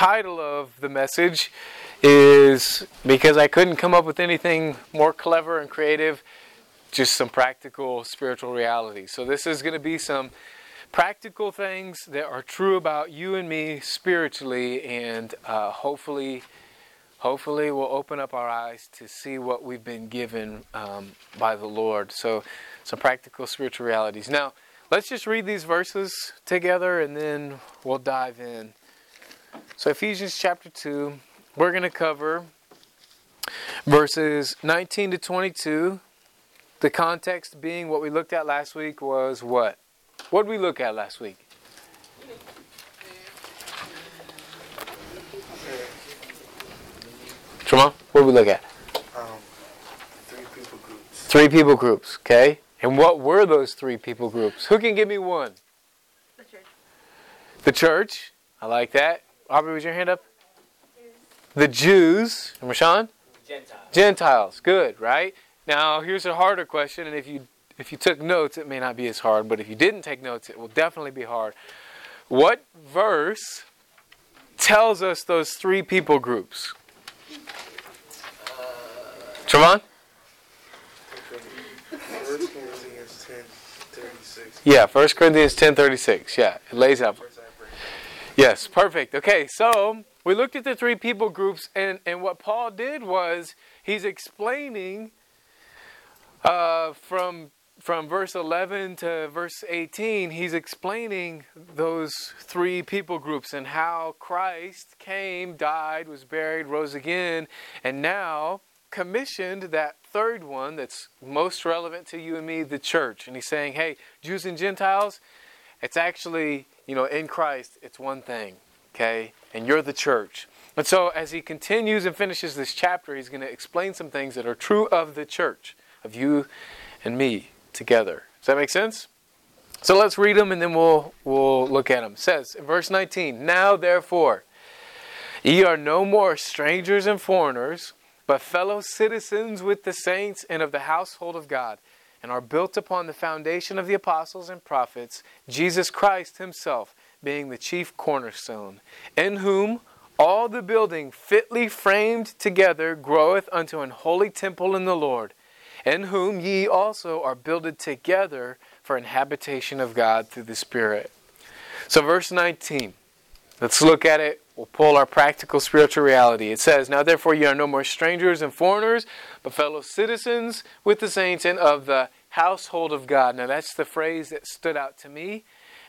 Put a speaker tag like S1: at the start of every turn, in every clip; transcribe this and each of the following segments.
S1: title of the message is because I couldn't come up with anything more clever and creative, just some practical spiritual reality. So, this is going to be some practical things that are true about you and me spiritually, and uh, hopefully, hopefully, will open up our eyes to see what we've been given um, by the Lord. So, some practical spiritual realities. Now, let's just read these verses together, and then we'll dive in. So, Ephesians chapter two, we're going to cover verses 19 to 22. The context being what we looked at last week was what? What did we look at last week? Tremont, what did we look at?
S2: Um, three people groups.
S1: Three people groups, okay? And what were those three people groups? Who can give me one?
S3: The church.
S1: The church. I like that. Aubrey, was your hand up? The Jews. And Rashawn?
S4: Gentiles.
S1: Gentiles. Good, right? Now, here's a harder question, and if you if you took notes, it may not be as hard, but if you didn't take notes, it will definitely be hard. What verse tells us those three people groups?
S2: Uh, Trevon? 10, 36.
S1: Yeah, 1 Corinthians 10:36. Yeah, it lays out. Yes, perfect. Okay, so we looked at the three people groups, and, and what Paul did was he's explaining uh, from from verse 11 to verse 18, he's explaining those three people groups and how Christ came, died, was buried, rose again, and now commissioned that third one that's most relevant to you and me, the church. And he's saying, hey, Jews and Gentiles, it's actually, you know, in Christ, it's one thing, okay? And you're the church. And so as he continues and finishes this chapter, he's going to explain some things that are true of the church, of you and me together. Does that make sense? So let's read them and then we'll we'll look at them. It says in verse 19, Now therefore, ye are no more strangers and foreigners, but fellow citizens with the saints and of the household of God, and are built upon the foundation of the apostles and prophets, Jesus Christ himself being the chief cornerstone, in whom all the building fitly framed together groweth unto an holy temple in the Lord in whom ye also are builded together for an habitation of God through the Spirit. So, verse 19, let's look at it. We'll pull our practical spiritual reality. It says, Now therefore you are no more strangers and foreigners, but fellow citizens with the saints and of the household of God. Now, that's the phrase that stood out to me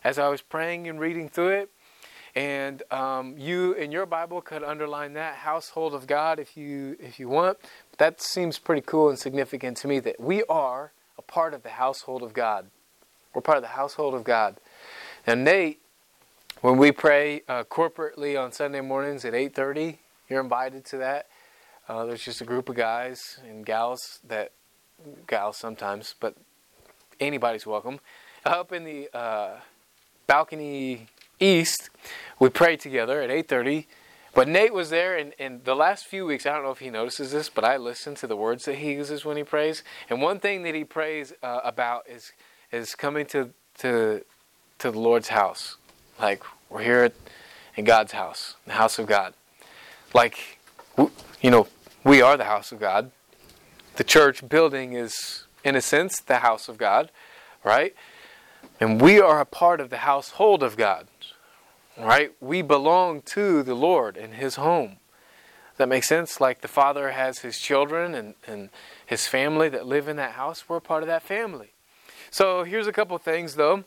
S1: as I was praying and reading through it. And um, you in your Bible could underline that household of God if you if you want. That seems pretty cool and significant to me that we are a part of the household of God. We're part of the household of God. And Nate, when we pray uh, corporately on Sunday mornings at 8:30, you're invited to that. Uh, there's just a group of guys and gals that gals sometimes, but anybody's welcome. Up in the uh, balcony east, we pray together at 8:30. But Nate was there, and, and the last few weeks, I don't know if he notices this, but I listen to the words that he uses when he prays. And one thing that he prays uh, about is is coming to to to the Lord's house. Like we're here at, in God's house, the house of God. Like you know, we are the house of God. The church building is, in a sense, the house of God, right? And we are a part of the household of God. Right? We belong to the Lord and His home. That make sense? Like the Father has His children and, and His family that live in that house, we're part of that family. So here's a couple things though.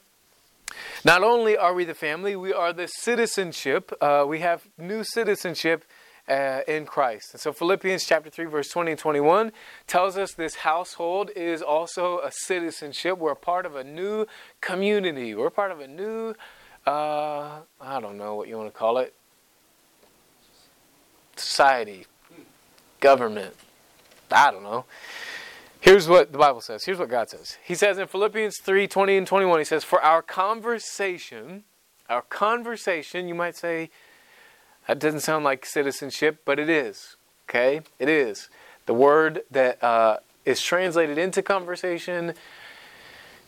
S1: Not only are we the family, we are the citizenship. Uh, we have new citizenship uh, in Christ. And so Philippians chapter 3 verse 20 and 21 tells us this household is also a citizenship. We're part of a new community. We're part of a new uh, I don't know what you want to call it. Society, government. I don't know. Here's what the Bible says. Here's what God says. He says in Philippians 3 20 and 21, He says, For our conversation, our conversation, you might say, that doesn't sound like citizenship, but it is. Okay? It is. The word that uh, is translated into conversation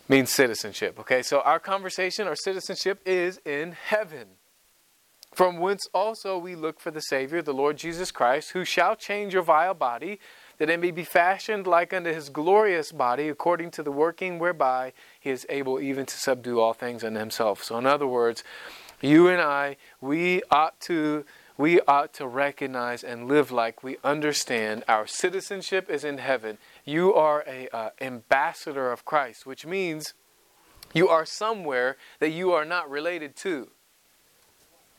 S1: means citizenship. Okay, so our conversation, our citizenship is in heaven. from whence also we look for the Savior, the Lord Jesus Christ, who shall change your vile body, that it may be fashioned like unto his glorious body, according to the working whereby he is able even to subdue all things unto himself. So, in other words, you and I, we ought to we ought to recognize and live like we understand our citizenship is in heaven. You are a uh, ambassador of Christ, which means you are somewhere that you are not related to.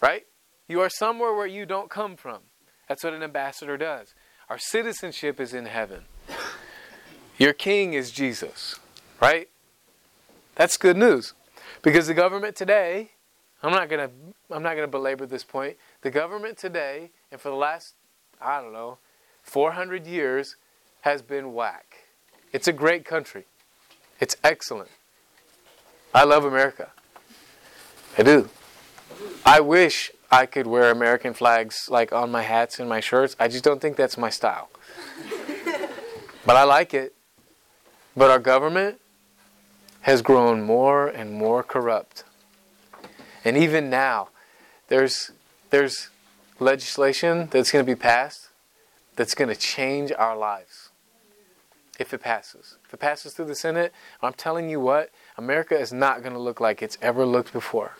S1: Right? You are somewhere where you don't come from. That's what an ambassador does. Our citizenship is in heaven. Your king is Jesus, right? That's good news. Because the government today, I'm not going to I'm not going to belabor this point. The government today and for the last I don't know, 400 years has been whack. It's a great country. It's excellent. I love America. I do. I wish I could wear American flags like on my hats and my shirts. I just don't think that's my style. but I like it. But our government has grown more and more corrupt. And even now, there's there's legislation that's going to be passed that's going to change our lives. If it passes. If it passes through the Senate, I'm telling you what, America is not going to look like it's ever looked before.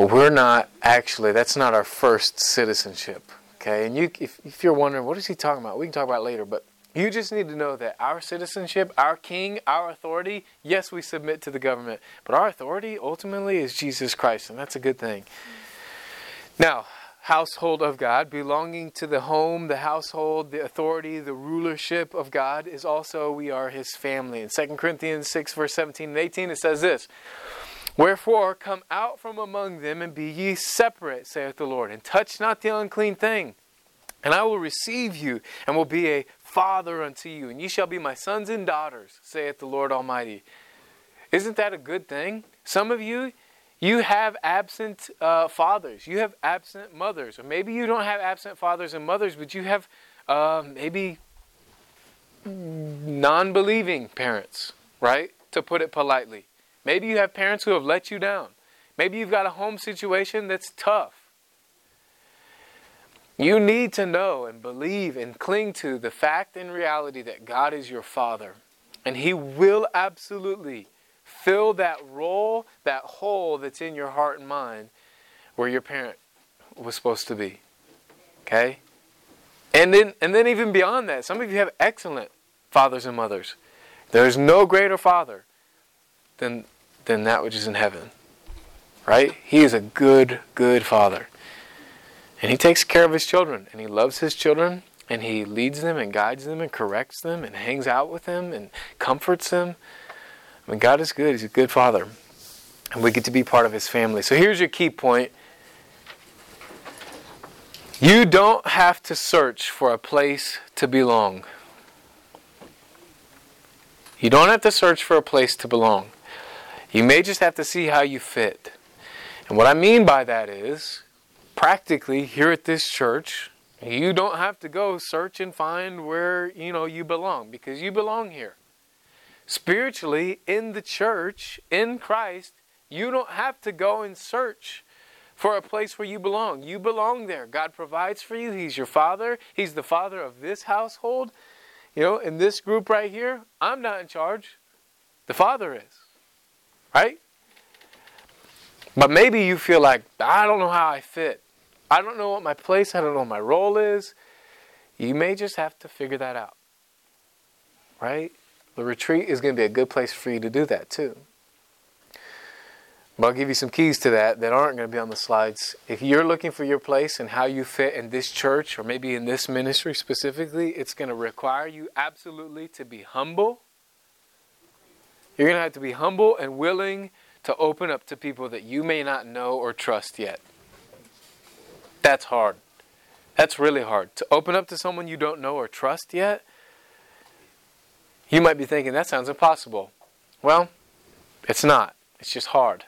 S1: We're not actually, that's not our first citizenship. Okay, and you, if, if you're wondering, what is he talking about? We can talk about later, but you just need to know that our citizenship, our king, our authority, yes, we submit to the government, but our authority ultimately is Jesus Christ, and that's a good thing. Now, household of God, belonging to the home, the household, the authority, the rulership of God is also we are his family. In 2 Corinthians 6, verse 17 and 18, it says this Wherefore, come out from among them and be ye separate, saith the Lord, and touch not the unclean thing. And I will receive you, and will be a father unto you, and ye shall be my sons and daughters, saith the Lord Almighty. Isn't that a good thing? Some of you, you have absent uh, fathers, you have absent mothers, or maybe you don't have absent fathers and mothers, but you have uh, maybe non believing parents, right? To put it politely. Maybe you have parents who have let you down. Maybe you've got a home situation that's tough. You need to know and believe and cling to the fact and reality that God is your Father. And He will absolutely fill that role, that hole that's in your heart and mind where your parent was supposed to be. Okay? And then and then even beyond that, some of you have excellent fathers and mothers. There's no greater father than, than that which is in heaven. Right? He is a good, good father. And he takes care of his children, and he loves his children, and he leads them and guides them and corrects them and hangs out with them and comforts them. I mean, God is good. He's a good father. And we get to be part of his family. So here's your key point. You don't have to search for a place to belong. You don't have to search for a place to belong. You may just have to see how you fit. And what I mean by that is, practically here at this church, you don't have to go search and find where, you know, you belong because you belong here. Spiritually in the church, in Christ, you don't have to go and search for a place where you belong. You belong there. God provides for you. He's your father. He's the father of this household. You know, in this group right here, I'm not in charge. The father is. Right? But maybe you feel like, I don't know how I fit. I don't know what my place, I don't know what my role is. You may just have to figure that out. Right? The retreat is going to be a good place for you to do that too. But I'll give you some keys to that that aren't going to be on the slides. If you're looking for your place and how you fit in this church or maybe in this ministry specifically, it's going to require you absolutely to be humble you're going to have to be humble and willing to open up to people that you may not know or trust yet. That's hard. That's really hard. To open up to someone you don't know or trust yet, you might be thinking, that sounds impossible. Well, it's not. It's just hard.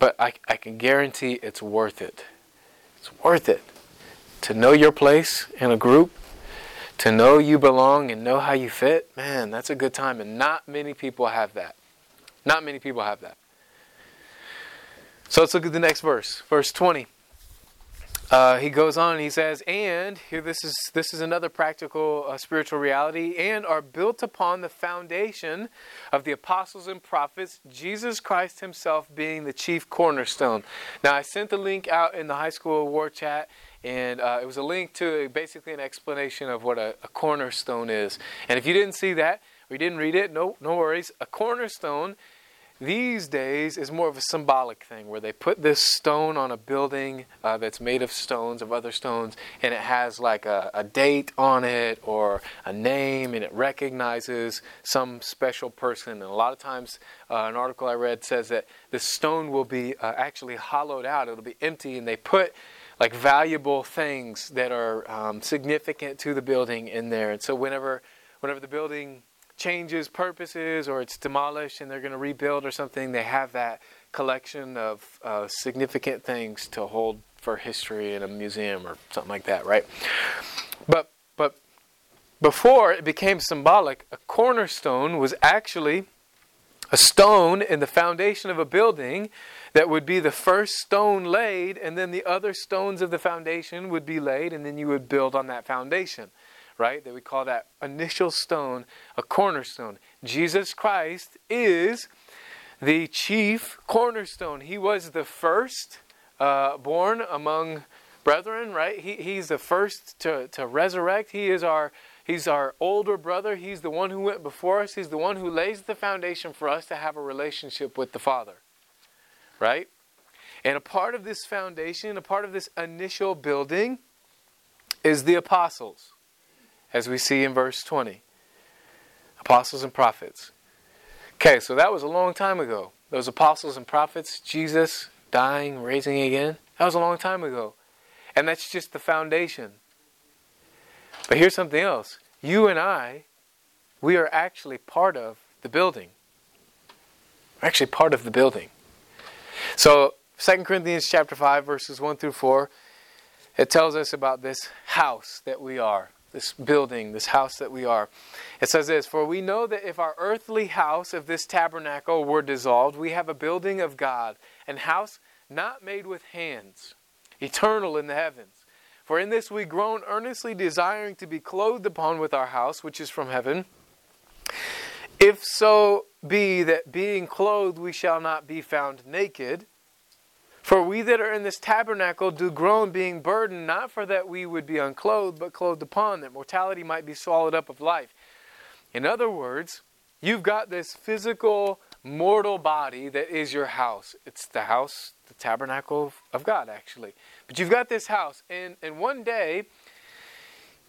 S1: But I, I can guarantee it's worth it. It's worth it to know your place in a group to know you belong and know how you fit, man, that's a good time. And not many people have that. Not many people have that. So let's look at the next verse, verse 20. Uh, he goes on he says, and here this is this is another practical uh, spiritual reality, and are built upon the foundation of the apostles and prophets, Jesus Christ Himself being the chief cornerstone. Now I sent the link out in the high school war chat, and uh, it was a link to basically an explanation of what a, a cornerstone is. And if you didn't see that or you didn't read it, no no worries. A cornerstone these days is more of a symbolic thing where they put this stone on a building uh, that's made of stones, of other stones, and it has like a, a, date on it or a name and it recognizes some special person. And a lot of times, uh, an article I read says that the stone will be uh, actually hollowed out, it'll be empty, and they put like valuable things that are um, significant to the building in there. And so, whenever, whenever the building changes purposes or it's demolished and they're going to rebuild or something, they have that collection of uh, significant things to hold for history in a museum or something like that, right? But but before it became symbolic, a cornerstone was actually a stone in the foundation of a building that would be the first stone laid, and then the other stones of the foundation would be laid, and then you would build on that foundation right? That we call that initial stone a cornerstone. Jesus Christ is the chief cornerstone. He was the first uh, born among brethren, right? He, he's the first to, to resurrect. He is our He's our older brother. He's the one who went before us. He's the one who lays the foundation for us to have a relationship with the Father. Right? And a part of this foundation, a part of this initial building, is the apostles as we see in verse 20. Apostles and prophets. Okay, so that was a long time ago. Those apostles and prophets, Jesus dying, raising again, that was a long time ago. And that's just the foundation. But here's something else. You and I, we are actually part of the building. We're actually part of the building. So 2 Corinthians chapter 5, verses 1 through 4, it tells us about this house that we are this building, this house that we are. It says this For we know that if our earthly house of this tabernacle were dissolved, we have a building of God, an house not made with hands, eternal in the heavens. For in this we groan earnestly, desiring to be clothed upon with our house, which is from heaven. If so be that being clothed we shall not be found naked. For we that are in this tabernacle do groan, being burdened, not for that we would be unclothed, but clothed upon, that mortality might be swallowed up of life. In other words, you've got this physical, mortal body that is your house. It's the house, the tabernacle of God, actually. But you've got this house, and, and one day,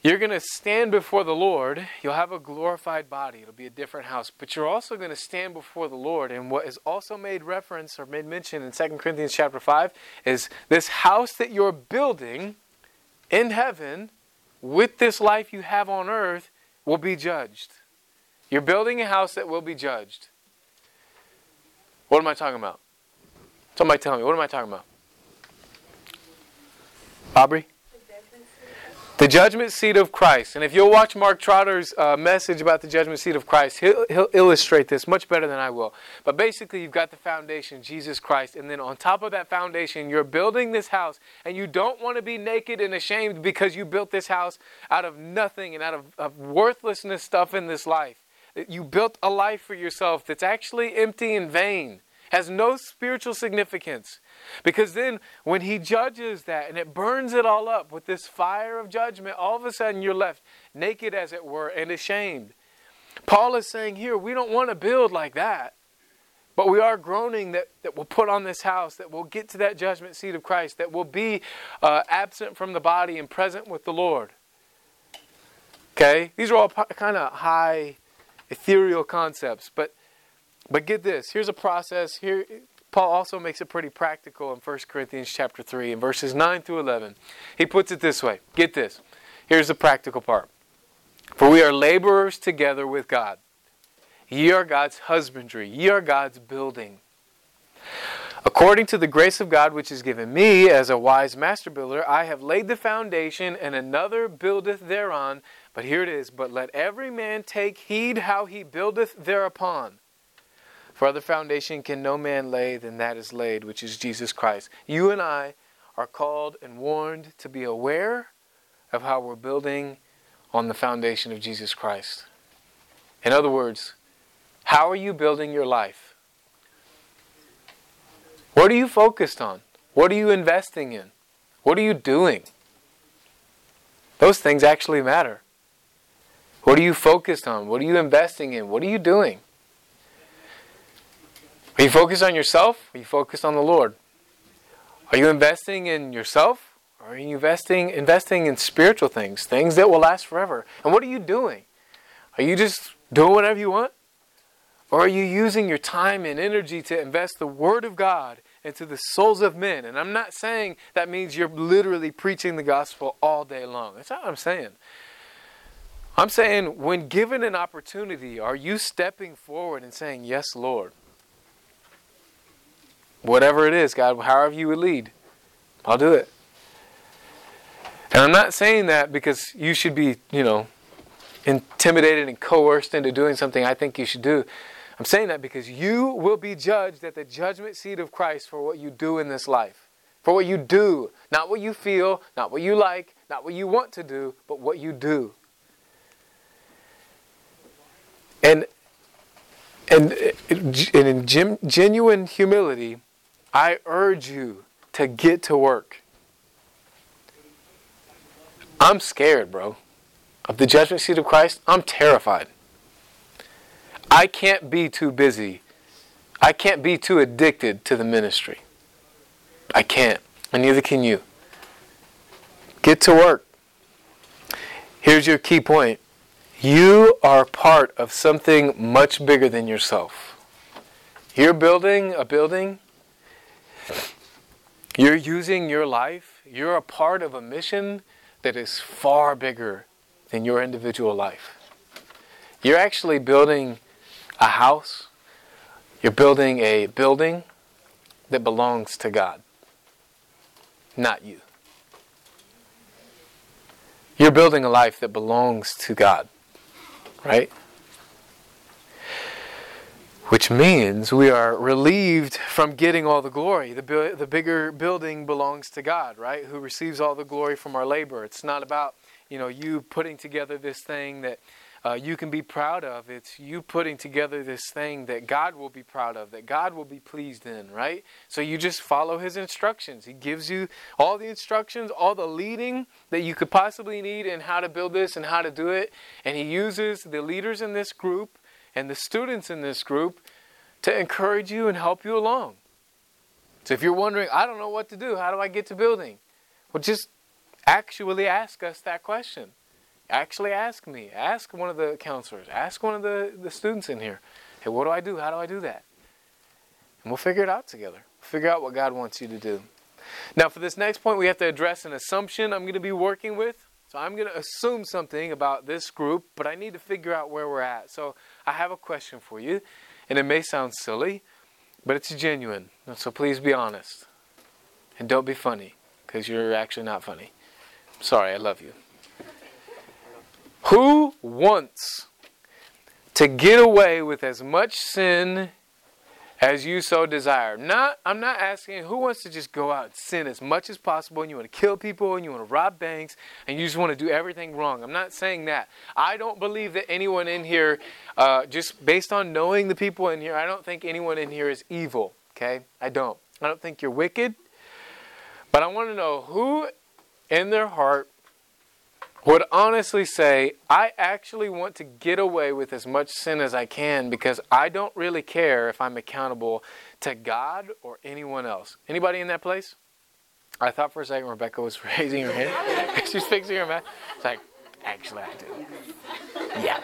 S1: you're going to stand before the Lord. You'll have a glorified body. It'll be a different house. But you're also going to stand before the Lord. And what is also made reference or made mention in 2 Corinthians chapter 5 is this house that you're building in heaven with this life you have on earth will be judged. You're building a house that will be judged. What am I talking about? Somebody tell me. What am I talking about? Aubrey? The judgment seat of Christ. And if you'll watch Mark Trotter's uh, message about the judgment seat of Christ, he'll, he'll illustrate this much better than I will. But basically, you've got the foundation, Jesus Christ. And then on top of that foundation, you're building this house. And you don't want to be naked and ashamed because you built this house out of nothing and out of, of worthlessness stuff in this life. You built a life for yourself that's actually empty and vain, has no spiritual significance. Because then, when he judges that and it burns it all up with this fire of judgment, all of a sudden you're left naked, as it were, and ashamed. Paul is saying here, we don't want to build like that. But we are groaning that, that we'll put on this house, that we'll get to that judgment seat of Christ, that we'll be uh, absent from the body and present with the Lord. Okay? These are all kind of high, ethereal concepts. But, but get this here's a process. Here, Paul also makes it pretty practical in 1 Corinthians chapter 3 in verses 9 through 11. He puts it this way. Get this. Here's the practical part. For we are laborers together with God. Ye are God's husbandry. Ye are God's building. According to the grace of God which is given me as a wise master builder, I have laid the foundation, and another buildeth thereon. But here it is But let every man take heed how he buildeth thereupon. For other foundation can no man lay than that is laid, which is Jesus Christ. You and I are called and warned to be aware of how we're building on the foundation of Jesus Christ. In other words, how are you building your life? What are you focused on? What are you investing in? What are you doing? Those things actually matter. What are you focused on? What are you investing in? What are you doing? Are you focused on yourself? Are you focused on the Lord? Are you investing in yourself? Or are you investing investing in spiritual things, things that will last forever? And what are you doing? Are you just doing whatever you want? Or are you using your time and energy to invest the Word of God into the souls of men? And I'm not saying that means you're literally preaching the gospel all day long. That's not what I'm saying. I'm saying when given an opportunity, are you stepping forward and saying, Yes, Lord? Whatever it is, God, however you would lead, I'll do it. And I'm not saying that because you should be, you know, intimidated and coerced into doing something I think you should do. I'm saying that because you will be judged at the judgment seat of Christ for what you do in this life. For what you do, not what you feel, not what you like, not what you want to do, but what you do. And and, and in genuine humility, I urge you to get to work. I'm scared, bro. Of the judgment seat of Christ, I'm terrified. I can't be too busy. I can't be too addicted to the ministry. I can't. And neither can you. Get to work. Here's your key point you are part of something much bigger than yourself. You're building a building you're using your life, you're a part of a mission that is far bigger than your individual life. You're actually building a house, you're building a building that belongs to God, not you. You're building a life that belongs to God, right? Which means we are relieved from getting all the glory. The, the bigger building belongs to God, right? Who receives all the glory from our labor. It's not about, you know, you putting together this thing that uh, you can be proud of. It's you putting together this thing that God will be proud of, that God will be pleased in, right? So you just follow His instructions. He gives you all the instructions, all the leading that you could possibly need in how to build this and how to do it. And He uses the leaders in this group and the students in this group to encourage you and help you along. So if you're wondering, I don't know what to do, how do I get to building? Well, just actually ask us that question. Actually ask me, ask one of the counselors, ask one of the, the students in here, hey, what do I do? How do I do that? And we'll figure it out together. Figure out what God wants you to do. Now, for this next point, we have to address an assumption I'm going to be working with. So I'm going to assume something about this group, but I need to figure out where we're at. So I have a question for you, and it may sound silly, but it's genuine. So please be honest. And don't be funny, because you're actually not funny. Sorry, I love you. Who wants to get away with as much sin as you so desire. Not, I'm not asking who wants to just go out and sin as much as possible and you want to kill people and you want to rob banks and you just want to do everything wrong. I'm not saying that. I don't believe that anyone in here, uh, just based on knowing the people in here, I don't think anyone in here is evil. Okay? I don't. I don't think you're wicked. But I want to know who in their heart would honestly say, I actually want to get away with as much sin as I can because I don't really care if I'm accountable to God or anyone else. Anybody in that place? I thought for a second Rebecca was raising her hand. She's fixing her mouth. It's like, actually, I do. Yeah.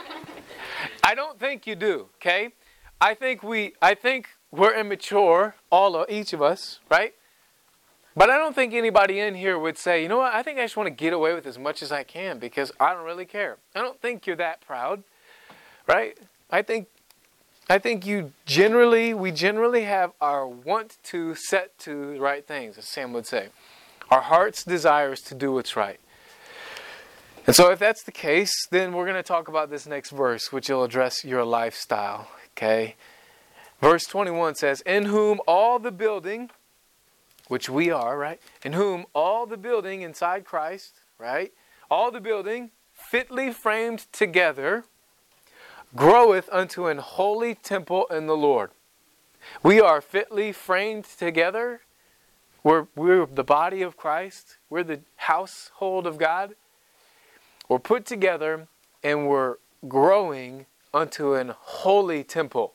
S1: I don't think you do, okay? I think we, I think we're immature, all of, each of us, right? But I don't think anybody in here would say, you know what, I think I just want to get away with as much as I can because I don't really care. I don't think you're that proud, right? I think I think you generally we generally have our want to set to the right things, as Sam would say. Our heart's desire is to do what's right. And so if that's the case, then we're going to talk about this next verse, which will address your lifestyle, okay? Verse 21 says, In whom all the building, which we are, right? In whom all the building inside Christ, right? All the building fitly framed together groweth unto an holy temple in the Lord. We are fitly framed together. We're, we're the body of Christ. We're the household of God. We're put together and we're growing unto an holy temple,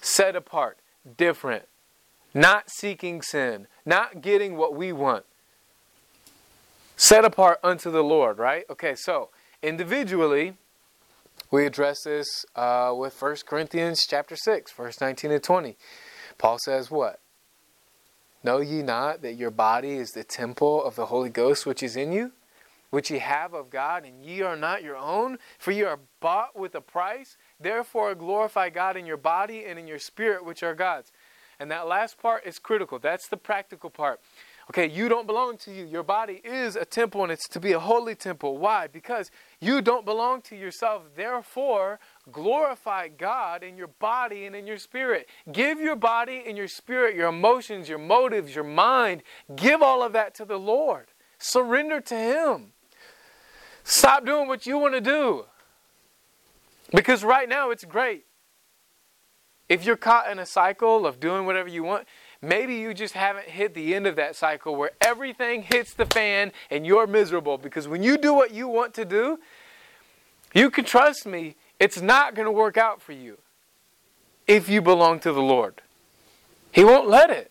S1: set apart, different, not seeking sin, not getting what we want. Set apart unto the Lord, right? Okay, so individually, we address this uh, with 1 Corinthians chapter 6, verse 19 and 20. Paul says what? Know ye not that your body is the temple of the Holy Ghost which is in you, which ye have of God, and ye are not your own? For ye are bought with a price. Therefore glorify God in your body and in your spirit, which are God's. And that last part is critical. That's the practical part. Okay, you don't belong to you. Your body is a temple and it's to be a holy temple. Why? Because you don't belong to yourself. Therefore, glorify God in your body and in your spirit. Give your body and your spirit, your emotions, your motives, your mind, give all of that to the Lord. Surrender to Him. Stop doing what you want to do. Because right now it's great. If you're caught in a cycle of doing whatever you want, maybe you just haven't hit the end of that cycle where everything hits the fan and you're miserable. Because when you do what you want to do, you can trust me, it's not going to work out for you if you belong to the Lord. He won't let it.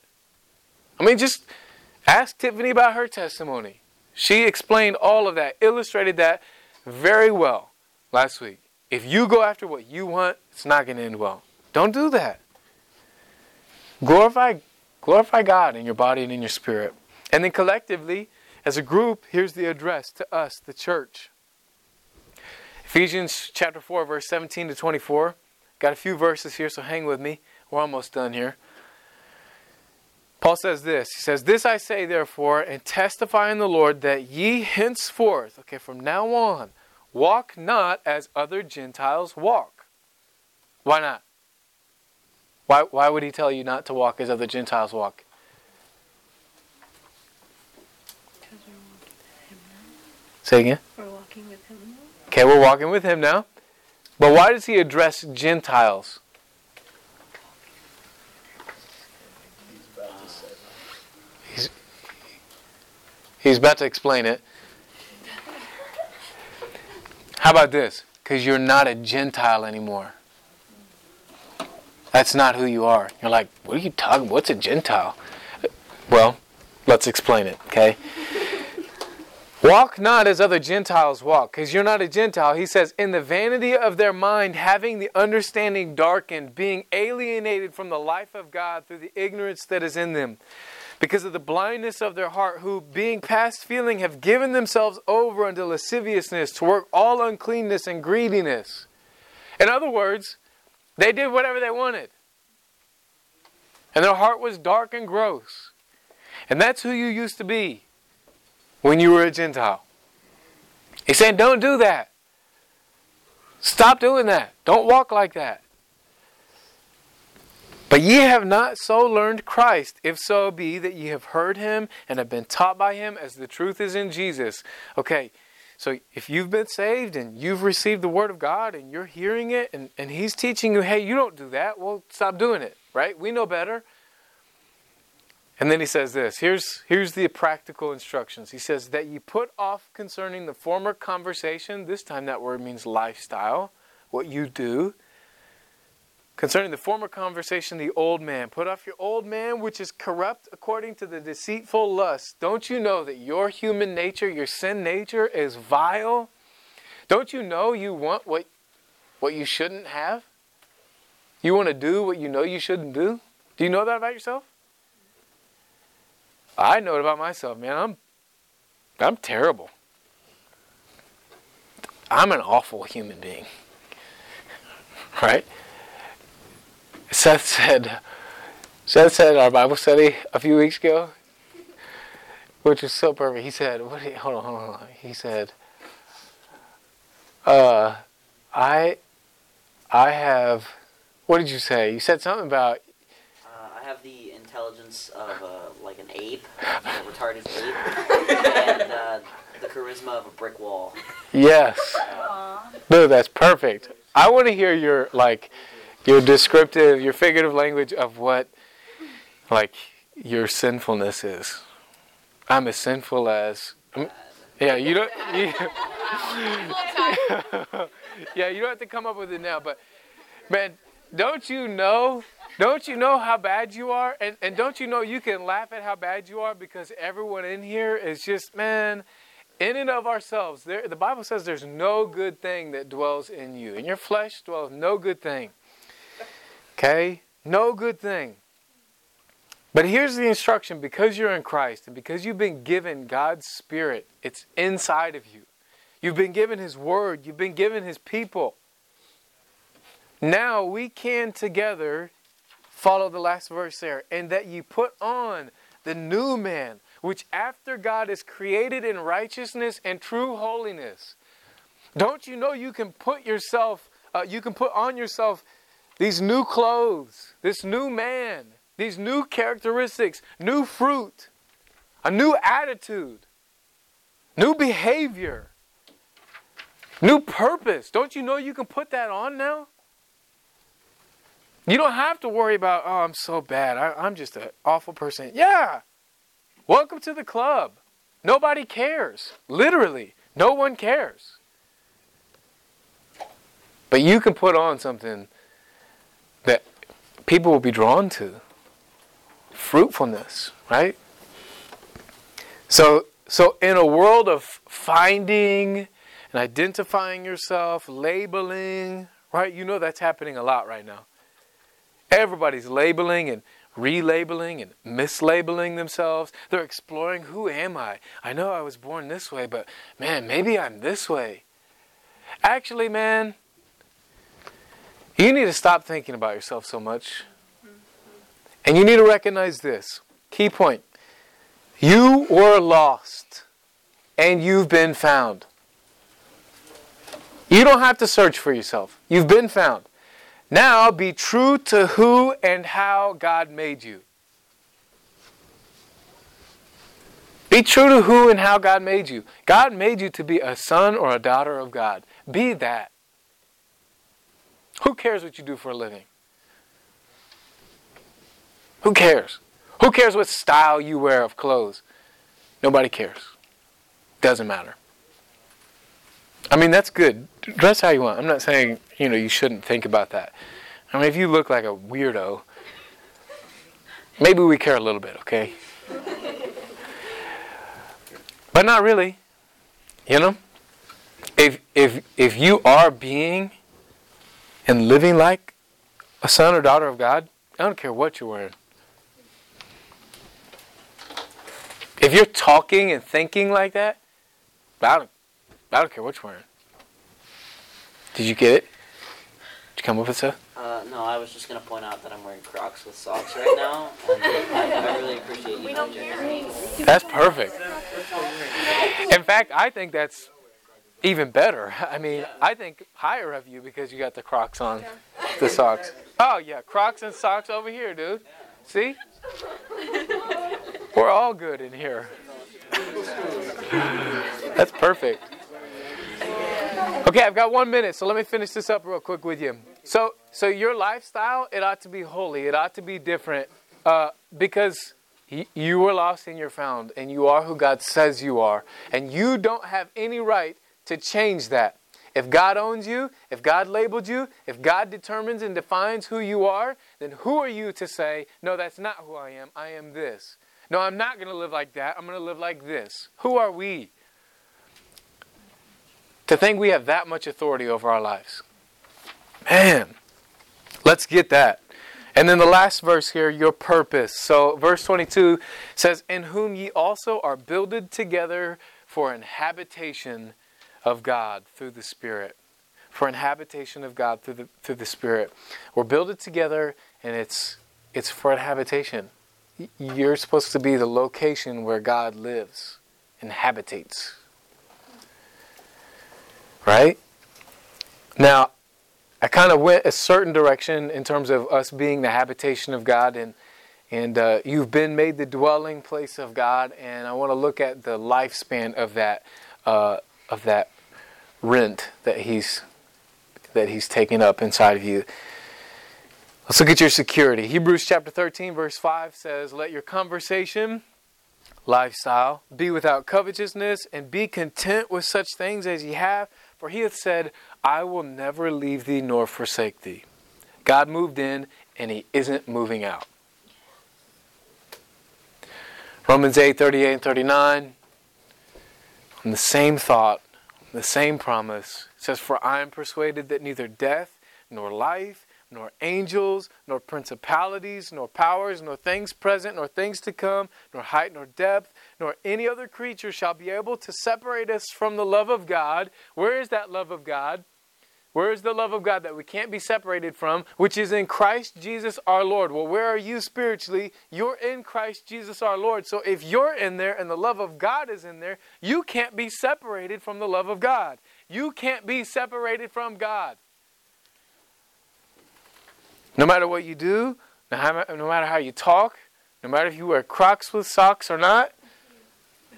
S1: I mean, just ask Tiffany about her testimony. She explained all of that, illustrated that very well last week. If you go after what you want, it's not going to end well. Don't do that. Glorify, glorify God in your body and in your spirit. And then collectively, as a group, here's the address to us, the church. Ephesians chapter 4, verse 17 to 24. Got a few verses here, so hang with me. We're almost done here. Paul says this He says, This I say, therefore, and testify in the Lord that ye henceforth, okay, from now on, walk not as other Gentiles walk. Why not? Why, why would he tell you not to walk as other Gentiles walk? Say again?
S3: We're walking with him now.
S1: Okay, we're walking with him now. But why does he address Gentiles? He's, he's about to explain it. How about this? Because you're not a Gentile anymore. That's not who you are. You're like, what are you talking? What's a Gentile? Well, let's explain it, okay? Walk not as other Gentiles walk, because you're not a Gentile. He says, in the vanity of their mind, having the understanding darkened, being alienated from the life of God through the ignorance that is in them, because of the blindness of their heart, who, being past feeling, have given themselves over unto lasciviousness, to work all uncleanness and greediness. In other words, they did whatever they wanted. And their heart was dark and gross. And that's who you used to be when you were a Gentile. He's saying, don't do that. Stop doing that. Don't walk like that. But ye have not so learned Christ, if so be that ye have heard him and have been taught by him as the truth is in Jesus. Okay, so if you've been saved and you've received the word of God and you're hearing it and, and he's teaching you, hey, you don't do that, well, stop doing it, right? We know better. And then he says this here's, here's the practical instructions. He says, That ye put off concerning the former conversation, this time that word means lifestyle, what you do. Concerning the former conversation, the old man. Put off your old man, which is corrupt according to the deceitful lust. Don't you know that your human nature, your sin nature, is vile? Don't you know you want what, what you shouldn't have? You want to do what you know you shouldn't do? Do you know that about yourself? I know it about myself, man. I'm I'm terrible. I'm an awful human being. Right? Seth said Seth said in our Bible study a few weeks ago, which was so perfect. He said, "What? Did, hold on, hold on, hold on." He said, "Uh, I, I have. What did you say? You said something about Uh, I have the
S3: intelligence of uh, like an ape, a retarded ape, and uh, the charisma of a brick wall.
S1: Yes. Dude, that's perfect. I want to hear your like your descriptive, your figurative language of what like your sinfulness is. I'm as sinful as yeah, you don't you, Yeah, you don't have to come up with it now, but man, don't you know? Don't you know how bad you are? And and don't you know you can laugh at how bad you are because everyone in here is just man in and of ourselves, there, the Bible says there's no good thing that dwells in you. In your flesh dwells no good thing. Okay? No good thing. But here's the instruction because you're in Christ and because you've been given God's Spirit, it's inside of you. You've been given His Word, you've been given His people. Now we can together follow the last verse there, and that you put on the new man, which after God is created in righteousness and true holiness. Don't you know you can put yourself, uh, you can put on yourself these new clothes, this new man, these new characteristics, new fruit, a new attitude, new behavior, new purpose. Don't you know you can put that on now? You don't have to worry about, oh, I'm so bad. I, I'm just an awful person. Yeah. Welcome to the club. Nobody cares. Literally, no one cares. But you can put on something people will be drawn to fruitfulness, right? So, so in a world of finding and identifying yourself, labeling, right? You know that's happening a lot right now. Everybody's labeling and relabeling and mislabeling themselves. They're exploring who am I? I know I was born this way, but man, maybe I'm this way. Actually, man, you need to stop thinking about yourself so much. And you need to recognize this key point. You were lost and you've been found. You don't have to search for yourself. You've been found. Now be true to who and how God made you. Be true to who and how God made you. God made you to be a son or a daughter of God. Be that. Who cares what you do for a living? Who cares? Who cares what style you wear of clothes? Nobody cares. Doesn't matter. I mean, that's good. Dress how you want. I'm not saying, you know, you shouldn't think about that. I mean, if you look like a weirdo, maybe we care a little bit, okay? but not really. You know? If if if you are being and living like a son or daughter of God, I don't care what you're wearing. If you're talking and thinking like that, I don't, I don't care what you're wearing. Did you get it? Did you come up with stuff?
S3: Uh, no, I was just gonna point out that I'm wearing Crocs with socks right now, and I, I really appreciate you not.
S1: That's perfect. In fact, I think that's even better. I mean, I think higher of you because you got the Crocs on, the socks. Oh yeah, Crocs and socks over here, dude. See? We're all good in here. That's perfect. Okay, I've got one minute, so let me finish this up real quick with you. So, so your lifestyle, it ought to be holy. It ought to be different, uh, because you were lost and you're found, and you are who God says you are, and you don't have any right to change that. If God owns you, if God labeled you, if God determines and defines who you are, then who are you to say, no, that's not who I am. I am this. No, I'm not going to live like that. I'm going to live like this. Who are we? To think we have that much authority over our lives. Man, let's get that. And then the last verse here, your purpose. So, verse 22 says, In whom ye also are builded together for an habitation of God through the Spirit. For an habitation of God through the, through the Spirit. We're builded together, and it's, it's for a habitation. You're supposed to be the location where God lives and habitates. Right? Now, I kind of went a certain direction in terms of us being the habitation of God, and and uh, you've been made the dwelling place of God. And I want to look at the lifespan of that uh, of that rent that He's that He's taking up inside of you. Let's look at your security. Hebrews chapter 13, verse 5 says, Let your conversation, lifestyle, be without covetousness, and be content with such things as ye have. For he hath said, I will never leave thee nor forsake thee. God moved in, and he isn't moving out. Romans 8, 38 and 39, on the same thought, the same promise. Says, For I am persuaded that neither death, nor life, nor angels, nor principalities, nor powers, nor things present, nor things to come, nor height, nor depth, nor any other creature shall be able to separate us from the love of God. Where is that love of God? Where is the love of God that we can't be separated from, which is in Christ Jesus our Lord? Well, where are you spiritually? You're in Christ Jesus our Lord. So if you're in there and the love of God is in there, you can't be separated from the love of God. You can't be separated from God. No matter what you do, no matter how you talk, no matter if you wear Crocs with socks or not,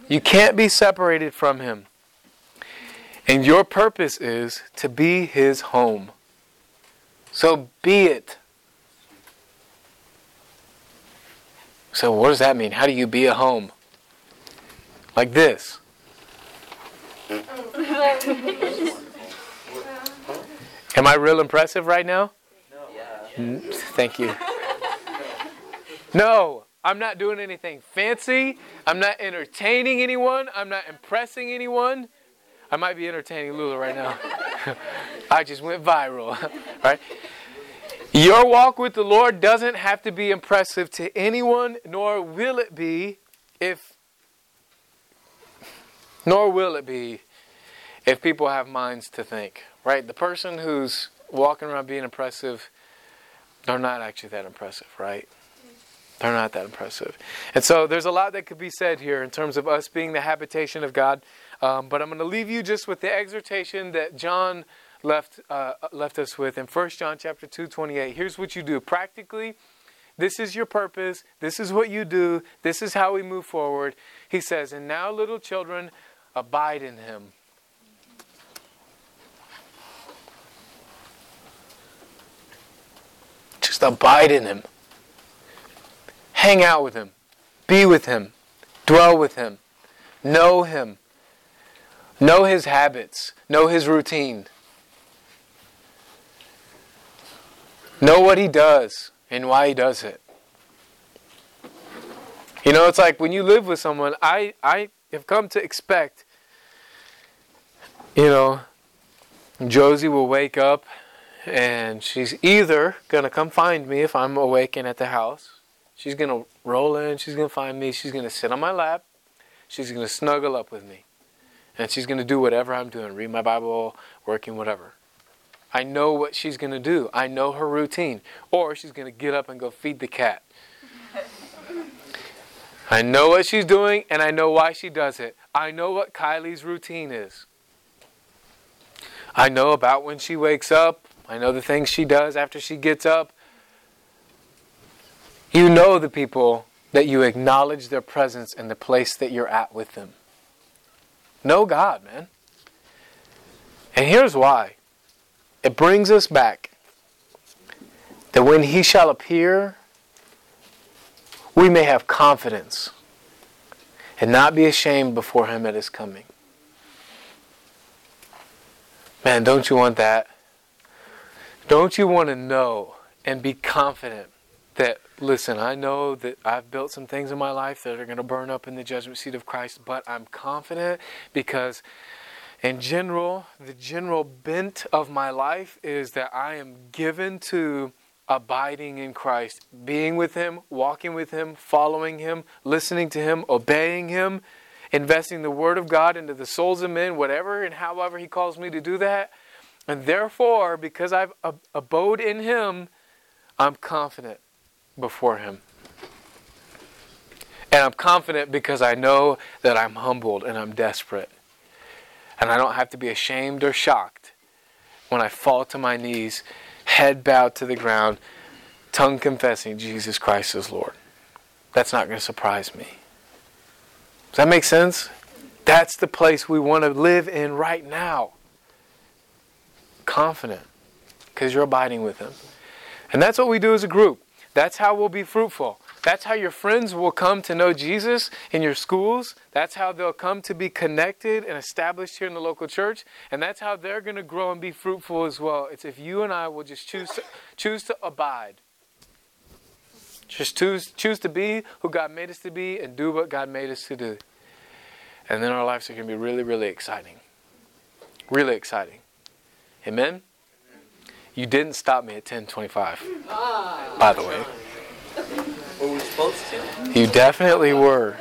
S1: you can't be separated from Him. And your purpose is to be His home. So be it. So, what does that mean? How do you be a home? Like this. Am I real impressive right now? No. Thank you. No, I'm not doing anything fancy. I'm not entertaining anyone. I'm not impressing anyone. I might be entertaining Lula right now. I just went viral. right? Your walk with the Lord doesn't have to be impressive to anyone, nor will it be if nor will it be if people have minds to think. Right? The person who's walking around being impressive they're not actually that impressive, right? They're not that impressive. And so there's a lot that could be said here in terms of us being the habitation of God. Um, but I'm going to leave you just with the exhortation that John left uh, left us with in 1 John chapter 2, 28. Here's what you do. Practically, this is your purpose. This is what you do. This is how we move forward. He says, And now, little children, abide in him Just abide in Him. Hang out with Him. Be with Him. Dwell with Him. Know Him. Know His habits. Know His routine. Know what He does and why He does it. You know, it's like when you live with someone, I, I have come to expect, you know, Josie will wake up and she's either going to come find me if I'm awake and at the house. She's going to roll in, she's going to find me, she's going to sit on my lap, she's going to snuggle up with me. And she's going to do whatever I'm doing read my Bible, working, whatever. I know what she's going to do. I know her routine. Or she's going to get up and go feed the cat. I know what she's doing and I know why she does it. I know what Kylie's routine is. I know about when she wakes up, I know the things she does after she gets up. You know the people that you acknowledge their presence in the place that you're at with them. Know God, man. And here's why it brings us back that when He shall appear, we may have confidence and not be ashamed before Him at His coming. Man, don't you want that? Don't you want to know and be confident that, listen, I know that I've built some things in my life that are going to burn up in the judgment seat of Christ, but I'm confident because, in general, the general bent of my life is that I am given to abiding in Christ, being with Him, walking with Him, following Him, listening to Him, obeying Him, investing the Word of God into the souls of men, whatever and however He calls me to do that. And therefore, because I've abode in Him, I'm confident before Him. And I'm confident because I know that I'm humbled and I'm desperate. And I don't have to be ashamed or shocked when I fall to my knees, head bowed to the ground, tongue confessing Jesus Christ is Lord. that's not going to surprise me. Does that make sense? That's the place we want to live in right now. Confident, because you're abiding with Him. And that's what we do as a group. That's how we'll be fruitful. That's how your friends will come to know Jesus in your schools. That's how they'll come to be connected and established here in the local church. And that's how they're going to grow and be fruitful as well. It's if you and I will just choose to, choose to abide. Just choose, choose to be who God made us to be and do what God made us to do. And then our lives are going to be really, really exciting. Really exciting. Amen? You didn't stop me at 1025, by the way.
S3: Were we supposed to?
S1: You definitely were.